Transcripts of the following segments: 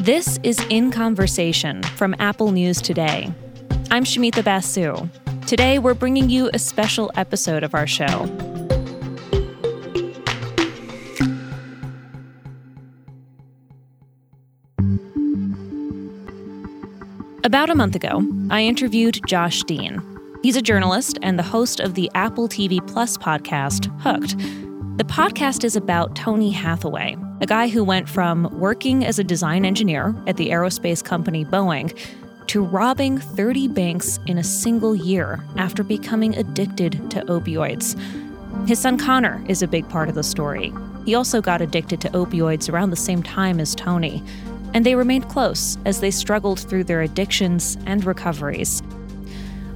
This is In Conversation from Apple News Today. I'm Shumita Basu. Today, we're bringing you a special episode of our show. About a month ago, I interviewed Josh Dean. He's a journalist and the host of the Apple TV Plus podcast, Hooked. The podcast is about Tony Hathaway, a guy who went from working as a design engineer at the aerospace company Boeing to robbing 30 banks in a single year after becoming addicted to opioids. His son Connor is a big part of the story. He also got addicted to opioids around the same time as Tony, and they remained close as they struggled through their addictions and recoveries.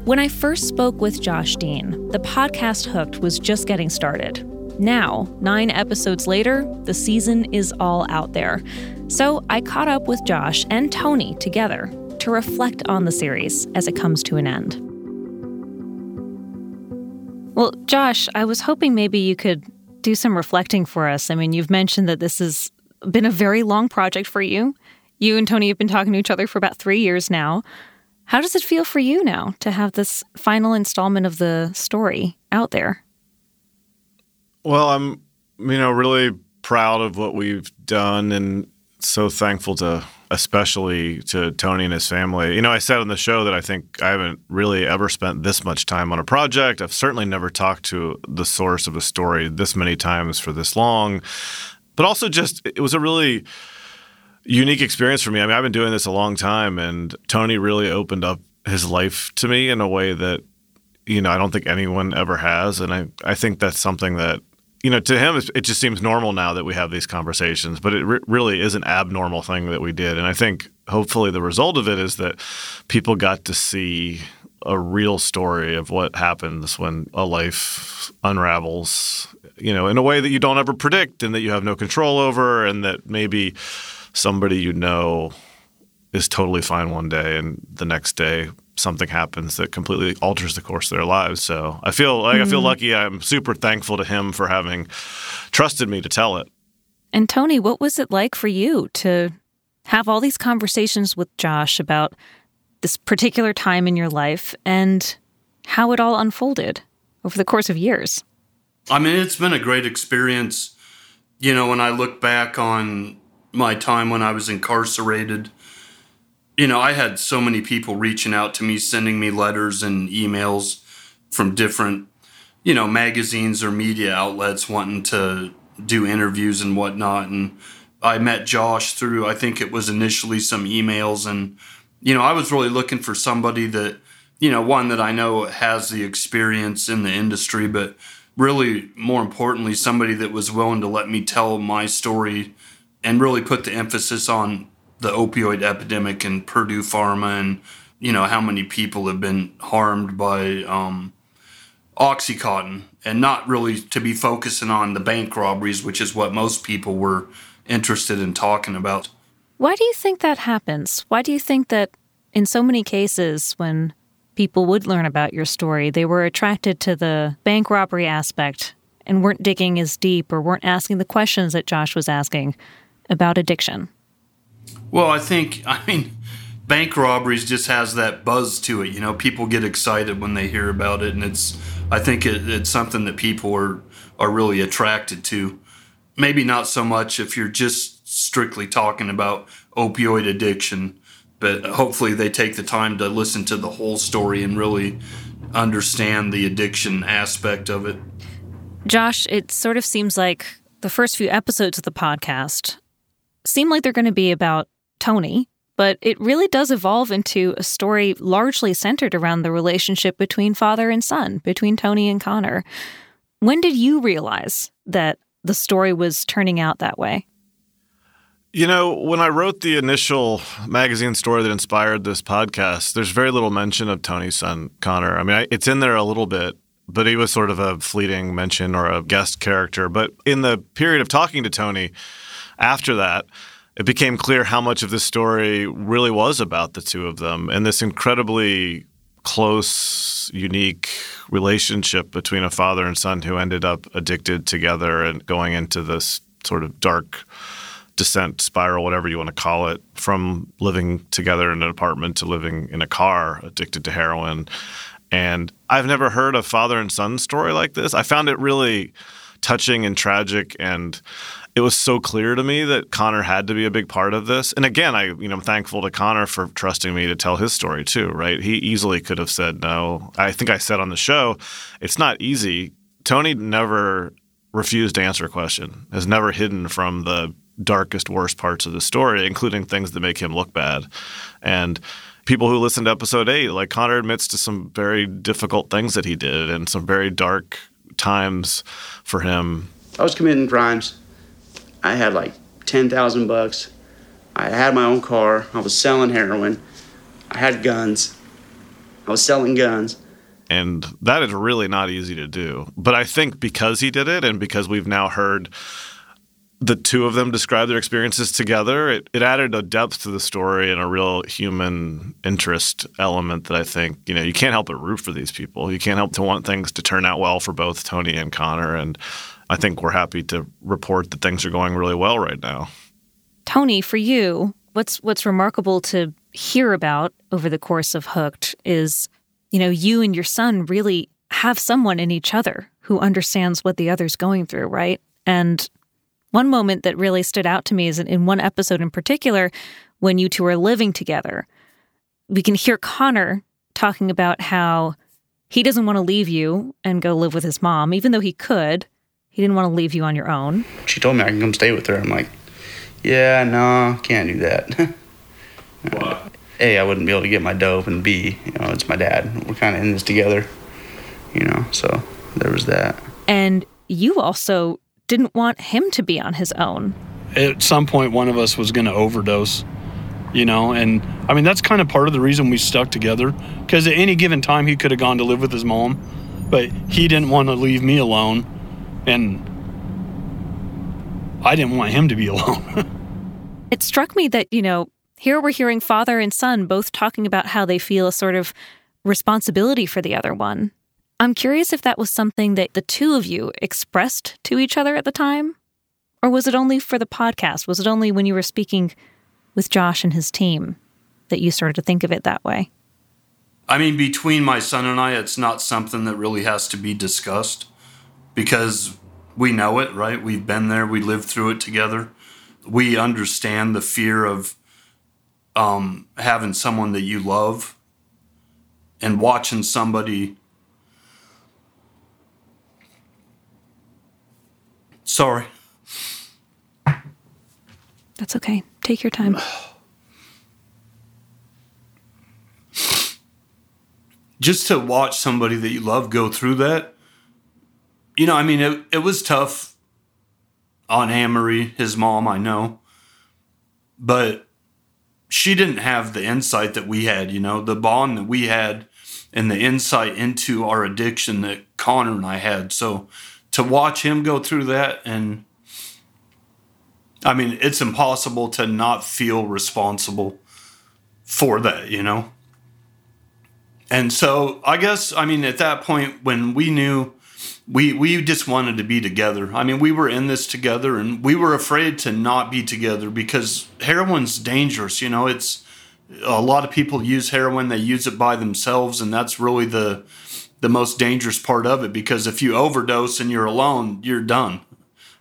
When I first spoke with Josh Dean, the podcast Hooked was just getting started. Now, nine episodes later, the season is all out there. So I caught up with Josh and Tony together to reflect on the series as it comes to an end. Well, Josh, I was hoping maybe you could do some reflecting for us. I mean, you've mentioned that this has been a very long project for you. You and Tony have been talking to each other for about three years now. How does it feel for you now to have this final installment of the story out there? Well, I'm, you know, really proud of what we've done and so thankful to, especially to Tony and his family. You know, I said on the show that I think I haven't really ever spent this much time on a project. I've certainly never talked to the source of a story this many times for this long. But also, just it was a really unique experience for me. I mean, I've been doing this a long time, and Tony really opened up his life to me in a way that you know I don't think anyone ever has, and I I think that's something that you know, to him, it just seems normal now that we have these conversations, but it re- really is an abnormal thing that we did. And I think hopefully the result of it is that people got to see a real story of what happens when a life unravels, you know, in a way that you don't ever predict and that you have no control over, and that maybe somebody you know is totally fine one day and the next day something happens that completely alters the course of their lives. So I feel like mm. I feel mm-hmm. lucky. I'm super thankful to him for having trusted me to tell it. And Tony, what was it like for you to have all these conversations with Josh about this particular time in your life and how it all unfolded over the course of years? I mean, it's been a great experience. You know, when I look back on my time when I was incarcerated, you know, I had so many people reaching out to me, sending me letters and emails from different, you know, magazines or media outlets wanting to do interviews and whatnot. And I met Josh through, I think it was initially some emails. And, you know, I was really looking for somebody that, you know, one that I know has the experience in the industry, but really more importantly, somebody that was willing to let me tell my story and really put the emphasis on the opioid epidemic and Purdue Pharma and you know how many people have been harmed by um, OxyContin and not really to be focusing on the bank robberies, which is what most people were interested in talking about. Why do you think that happens? Why do you think that in so many cases when people would learn about your story, they were attracted to the bank robbery aspect and weren't digging as deep or weren't asking the questions that Josh was asking about addiction? Well, I think, I mean, bank robberies just has that buzz to it. You know, people get excited when they hear about it, and it's, I think it, it's something that people are, are really attracted to. Maybe not so much if you're just strictly talking about opioid addiction, but hopefully they take the time to listen to the whole story and really understand the addiction aspect of it. Josh, it sort of seems like the first few episodes of the podcast seem like they're going to be about Tony, but it really does evolve into a story largely centered around the relationship between father and son, between Tony and Connor. When did you realize that the story was turning out that way? You know, when I wrote the initial magazine story that inspired this podcast, there's very little mention of Tony's son, Connor. I mean, I, it's in there a little bit, but he was sort of a fleeting mention or a guest character. But in the period of talking to Tony after that, it became clear how much of this story really was about the two of them and this incredibly close, unique relationship between a father and son who ended up addicted together and going into this sort of dark descent spiral, whatever you want to call it, from living together in an apartment to living in a car, addicted to heroin. And I've never heard a father and son story like this. I found it really touching and tragic and it was so clear to me that Connor had to be a big part of this. And again, I you know I'm thankful to Connor for trusting me to tell his story too, right? He easily could have said no. I think I said on the show, it's not easy. Tony never refused to answer a question. Has never hidden from the darkest worst parts of the story, including things that make him look bad. And people who listened to episode 8, like Connor admits to some very difficult things that he did and some very dark times for him. I was committing crimes I had like 10,000 bucks. I had my own car. I was selling heroin. I had guns. I was selling guns. And that is really not easy to do. But I think because he did it and because we've now heard the two of them describe their experiences together, it, it added a depth to the story and a real human interest element that I think, you know, you can't help but root for these people. You can't help to want things to turn out well for both Tony and Connor. And I think we're happy to report that things are going really well right now. Tony, for you, what's what's remarkable to hear about over the course of Hooked is, you know, you and your son really have someone in each other who understands what the other's going through, right? And one moment that really stood out to me is in one episode in particular when you two are living together. We can hear Connor talking about how he doesn't want to leave you and go live with his mom, even though he could. He didn't want to leave you on your own. She told me I can come stay with her. I'm like, yeah, no, can't do that. What? A, I wouldn't be able to get my dope, and B, you know, it's my dad. We're kind of in this together, you know, so there was that. And you also didn't want him to be on his own. At some point, one of us was going to overdose, you know, and I mean, that's kind of part of the reason we stuck together because at any given time, he could have gone to live with his mom, but he didn't want to leave me alone and I didn't want him to be alone. it struck me that, you know, here we're hearing father and son both talking about how they feel a sort of responsibility for the other one. I'm curious if that was something that the two of you expressed to each other at the time? Or was it only for the podcast? Was it only when you were speaking with Josh and his team that you started to think of it that way? I mean, between my son and I, it's not something that really has to be discussed because we know it, right? We've been there, we lived through it together. We understand the fear of um, having someone that you love and watching somebody. Sorry. That's okay. Take your time. Just to watch somebody that you love go through that you know, I mean, it, it was tough on Anne Marie, his mom, I know, but she didn't have the insight that we had, you know, the bond that we had and the insight into our addiction that Connor and I had. So to watch him go through that and I mean, it's impossible to not feel responsible for that, you know? And so I guess, I mean, at that point when we knew we we just wanted to be together. I mean, we were in this together, and we were afraid to not be together because heroin's dangerous. You know, it's a lot of people use heroin; they use it by themselves, and that's really the the most dangerous part of it. Because if you overdose and you're alone, you're done.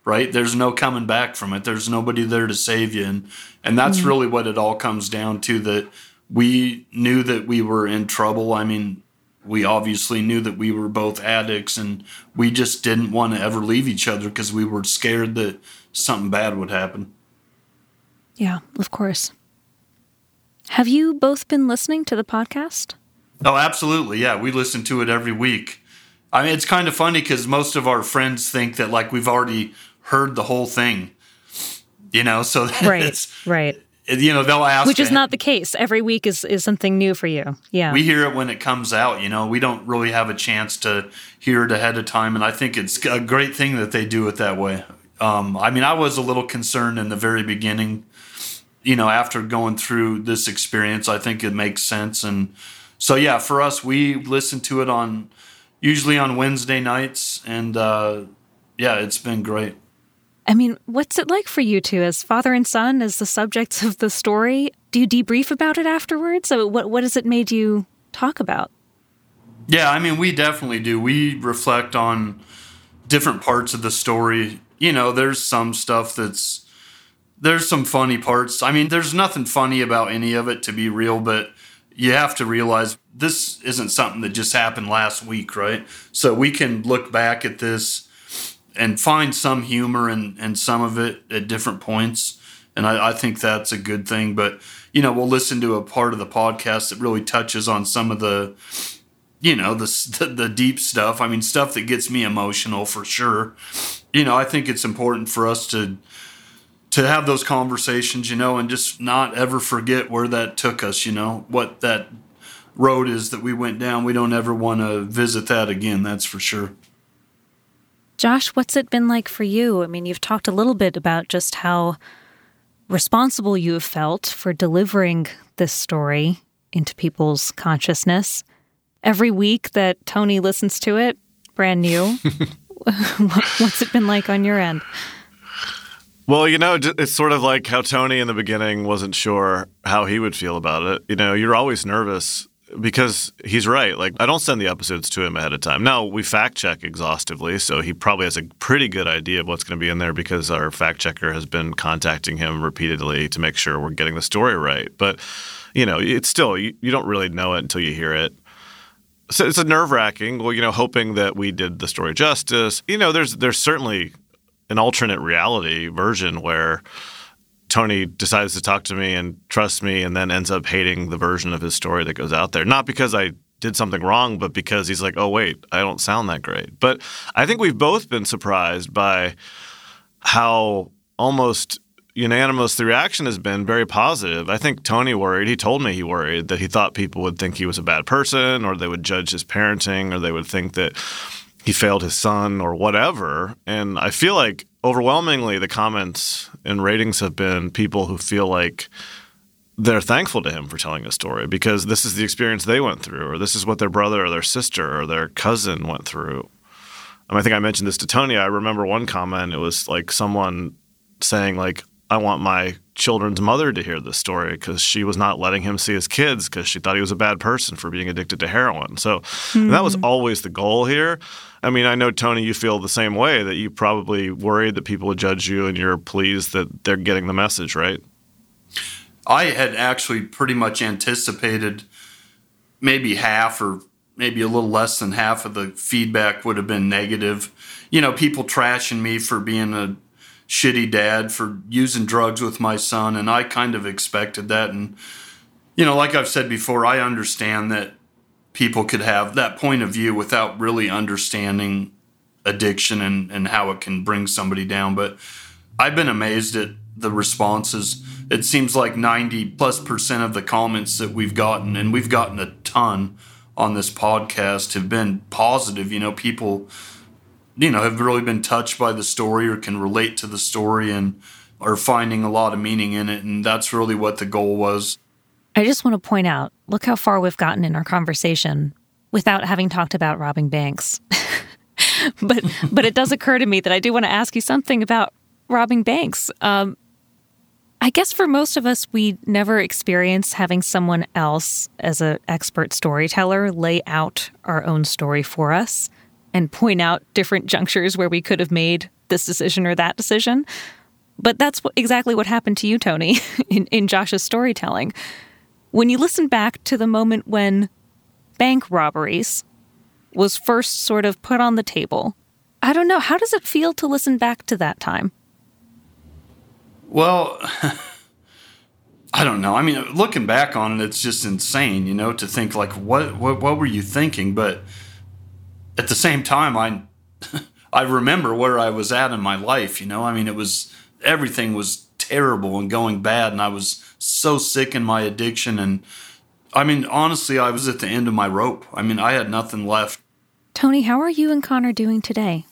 Right? There's no coming back from it. There's nobody there to save you, and and that's mm-hmm. really what it all comes down to. That we knew that we were in trouble. I mean, we obviously knew that we were both addicts and we just didn't want to ever leave each other because we were scared that something bad would happen. Yeah, of course. Have you both been listening to the podcast? Oh, absolutely. Yeah, we listen to it every week. I mean, it's kind of funny because most of our friends think that like we've already heard the whole thing, you know. So right, right you know they'll ask which is not the case. Every week is, is something new for you. Yeah. We hear it when it comes out you know we don't really have a chance to hear it ahead of time and i think it's a great thing that they do it that way. Um, i mean i was a little concerned in the very beginning you know after going through this experience i think it makes sense and so yeah for us we listen to it on usually on wednesday nights and uh, yeah it's been great I mean, what's it like for you two as father and son, as the subjects of the story? Do you debrief about it afterwards? So what what has it made you talk about? Yeah, I mean, we definitely do. We reflect on different parts of the story. You know, there's some stuff that's there's some funny parts. I mean, there's nothing funny about any of it to be real, but you have to realize this isn't something that just happened last week, right? So we can look back at this and find some humor in, in some of it at different points. And I, I think that's a good thing. But, you know, we'll listen to a part of the podcast that really touches on some of the, you know, the, the, the deep stuff. I mean, stuff that gets me emotional for sure. You know, I think it's important for us to, to have those conversations, you know, and just not ever forget where that took us, you know, what that road is that we went down. We don't ever want to visit that again, that's for sure. Josh, what's it been like for you? I mean, you've talked a little bit about just how responsible you have felt for delivering this story into people's consciousness. Every week that Tony listens to it, brand new. what's it been like on your end? Well, you know, it's sort of like how Tony in the beginning wasn't sure how he would feel about it. You know, you're always nervous because he's right. Like, I don't send the episodes to him ahead of time. Now, we fact check exhaustively, so he probably has a pretty good idea of what's going to be in there because our fact checker has been contacting him repeatedly to make sure we're getting the story right. But, you know, it's still, you, you don't really know it until you hear it. So it's a nerve wracking. Well, you know, hoping that we did the story justice. You know, there's there's certainly an alternate reality version where Tony decides to talk to me and trust me and then ends up hating the version of his story that goes out there. Not because I did something wrong, but because he's like, oh, wait, I don't sound that great. But I think we've both been surprised by how almost unanimous the reaction has been very positive. I think Tony worried. He told me he worried that he thought people would think he was a bad person or they would judge his parenting or they would think that he failed his son or whatever. And I feel like overwhelmingly the comments and ratings have been people who feel like they're thankful to him for telling a story because this is the experience they went through, or this is what their brother or their sister or their cousin went through. Um, I think I mentioned this to Tony. I remember one comment. It was like someone saying, like, I want my children's mother to hear this story because she was not letting him see his kids because she thought he was a bad person for being addicted to heroin. So mm-hmm. that was hmm. always the goal here. I mean, I know Tony, you feel the same way that you probably worried that people would judge you, and you're pleased that they're getting the message, right? I had actually pretty much anticipated maybe half or maybe a little less than half of the feedback would have been negative. You know, people trashing me for being a shitty dad for using drugs with my son, and I kind of expected that. And you know, like I've said before, I understand that people could have that point of view without really understanding addiction and, and how it can bring somebody down. But I've been amazed at the responses. It seems like 90 plus percent of the comments that we've gotten, and we've gotten a ton on this podcast, have been positive. You know, people you know, have really been touched by the story or can relate to the story and are finding a lot of meaning in it. And that's really what the goal was. I just want to point out look how far we've gotten in our conversation without having talked about robbing banks. but but it does occur to me that I do want to ask you something about robbing banks. Um, I guess for most of us, we never experience having someone else as an expert storyteller lay out our own story for us and point out different junctures where we could have made this decision or that decision. But that's exactly what happened to you, Tony, in, in Josh's storytelling. When you listen back to the moment when bank robberies was first sort of put on the table, I don't know, how does it feel to listen back to that time? Well, I don't know. I mean, looking back on it, it's just insane, you know, to think like, what, what, what were you thinking? But at the same time, I I remember where I was at in my life. You know, I mean, it was everything was terrible and going bad, and I was so sick in my addiction. And I mean, honestly, I was at the end of my rope. I mean, I had nothing left. Tony, how are you and Connor doing today?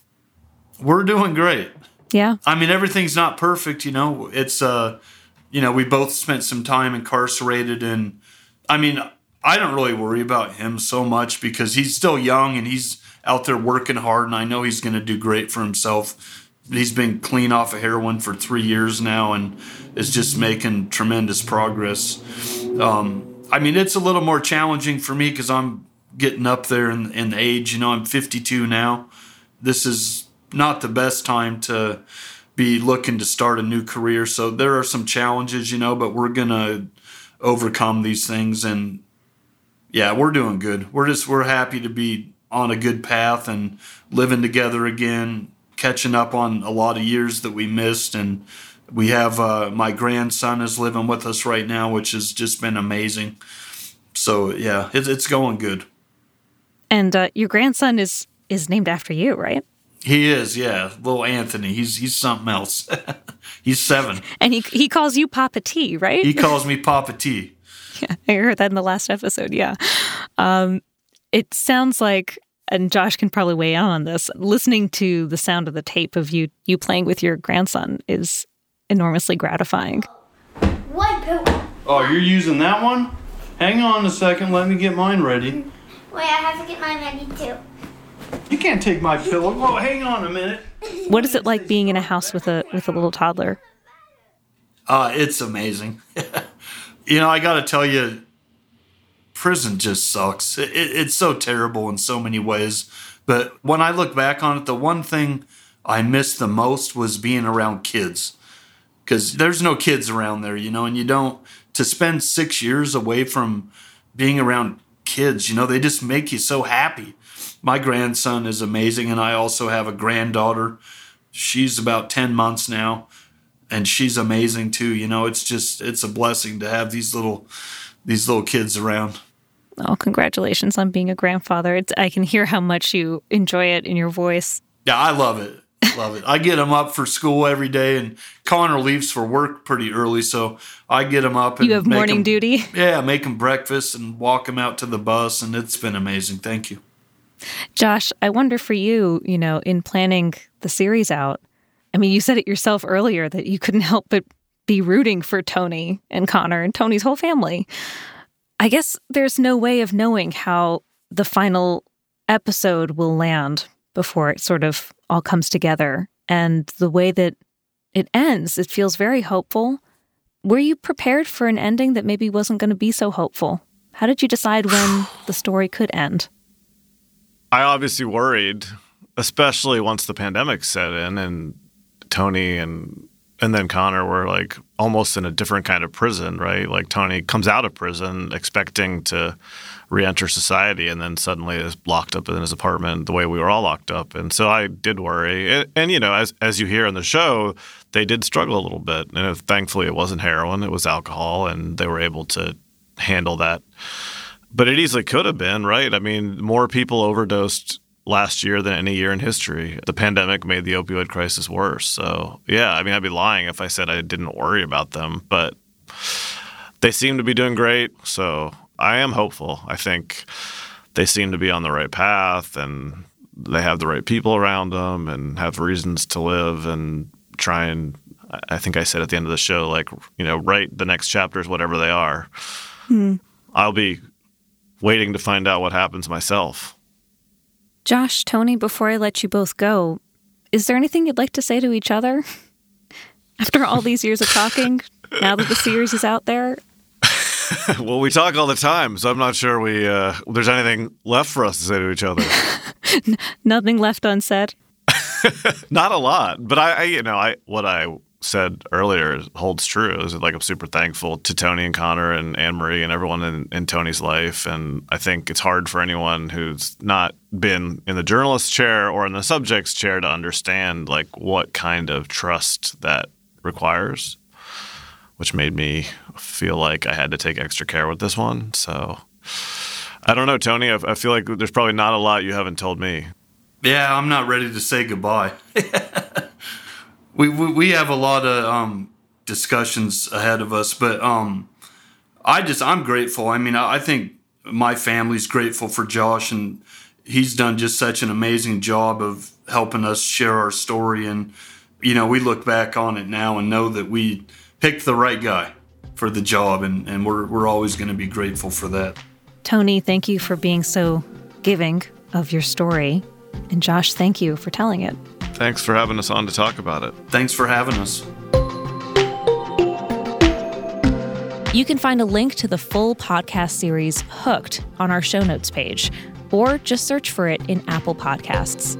We're doing great. Yeah. I mean, everything's not perfect. You know, it's uh, you know, we both spent some time incarcerated, and I mean, I don't really worry about him so much because he's still young and he's out there working hard, and I know he's going to do great for himself. He's been clean off of heroin for three years now and is just making tremendous progress. Um, I mean, it's a little more challenging for me because I'm getting up there in, in age. You know, I'm 52 now. This is not the best time to be looking to start a new career. So there are some challenges, you know, but we're going to overcome these things. And yeah, we're doing good. We're just, we're happy to be on a good path and living together again, catching up on a lot of years that we missed. And we have uh, my grandson is living with us right now, which has just been amazing. So yeah, it's, it's going good. And uh, your grandson is is named after you, right? He is, yeah. Little Anthony. He's he's something else. he's seven. And he he calls you Papa T, right? He calls me Papa T. Yeah, I heard that in the last episode. Yeah. Um, it sounds like, and Josh can probably weigh in on this. Listening to the sound of the tape of you you playing with your grandson is enormously gratifying. White pillow. Oh, you're using that one? Hang on a second. Let me get mine ready. Wait, I have to get mine ready too. You can't take my pillow. Whoa, hang on a minute. What is it like being in a house with a with a little toddler? Uh, it's amazing. you know, I got to tell you, prison just sucks. It, it, it's so terrible in so many ways. But when I look back on it, the one thing I missed the most was being around kids. Because there's no kids around there, you know, and you don't, to spend six years away from being around kids. You know, they just make you so happy. My grandson is amazing, and I also have a granddaughter. She's about 10 months now, and she's amazing too. You know, it's just it's a blessing to have these little these little kids around. Oh, congratulations on being a grandfather. It's, I can hear how much you enjoy it in your voice. Yeah, I love it. Love it. I get him up for school every day, and Connor leaves for work pretty early, so I get him up. And you have morning him, duty. Yeah, make him breakfast and walk him out to the bus, and it's been amazing. Thank you, Josh. I wonder for you, you know, in planning the series out. I mean, you said it yourself earlier that you couldn't help but be rooting for Tony and Connor and Tony's whole family. I guess there's no way of knowing how the final episode will land before it sort of all comes together. And the way that it ends, it feels very hopeful. Were you prepared for an ending that maybe wasn't going to be so hopeful? How did you decide when the story could end? I obviously worried, especially once the pandemic set in and Tony and and then Connor were like almost in a different kind of prison, right? Like Tony comes out of prison expecting to re-enter society and then suddenly is locked up in his apartment the way we were all locked up. And so i did worry. And, and you know as, as you hear in the show they did struggle a little bit. And it, thankfully it wasn't heroin it was alcohol and they were able to handle that. But it easily could have been right? I mean more people overdosed last year than any year in history the pandemic made the opioid crisis worse so yeah i mean i'd be lying if i said i didn't worry about them but they seem to be doing great so I am hopeful. I think they seem to be on the right path and they have the right people around them and have reasons to live and try and I think I said at the end of the show, like, you know, write the next chapters, whatever they are. Hmm. I'll be waiting to find out what happens myself. Josh, Tony, before I let you both go, is there anything you'd like to say to each other? After all these years of talking, now that the series is out there, well, we talk all the time, so I'm not sure we uh, there's anything left for us to say to each other. Nothing left unsaid. not a lot, but I, I, you know, I what I said earlier holds true. Is like I'm super thankful to Tony and Connor and Anne Marie and everyone in, in Tony's life, and I think it's hard for anyone who's not been in the journalist chair or in the subject's chair to understand like what kind of trust that requires which made me feel like I had to take extra care with this one. So I don't know, Tony. I, I feel like there's probably not a lot you haven't told me. Yeah, I'm not ready to say goodbye. we, we, we have a lot of um, discussions ahead of us, but um, I just I'm grateful. I mean, I, I think my family's grateful for Josh, and he's done just such an amazing job of helping us share our story. And you know, we look back on it now and know that we picked the right guy for the job, and, and we're, we're always going to be grateful for that. Tony, thank you for being so giving of your story. And Josh, thank you for telling it. Thanks for having us on to talk about it. Thanks for having us. You can find a link to the full podcast series Hooked on our show notes page, or just search for it in Apple Podcasts.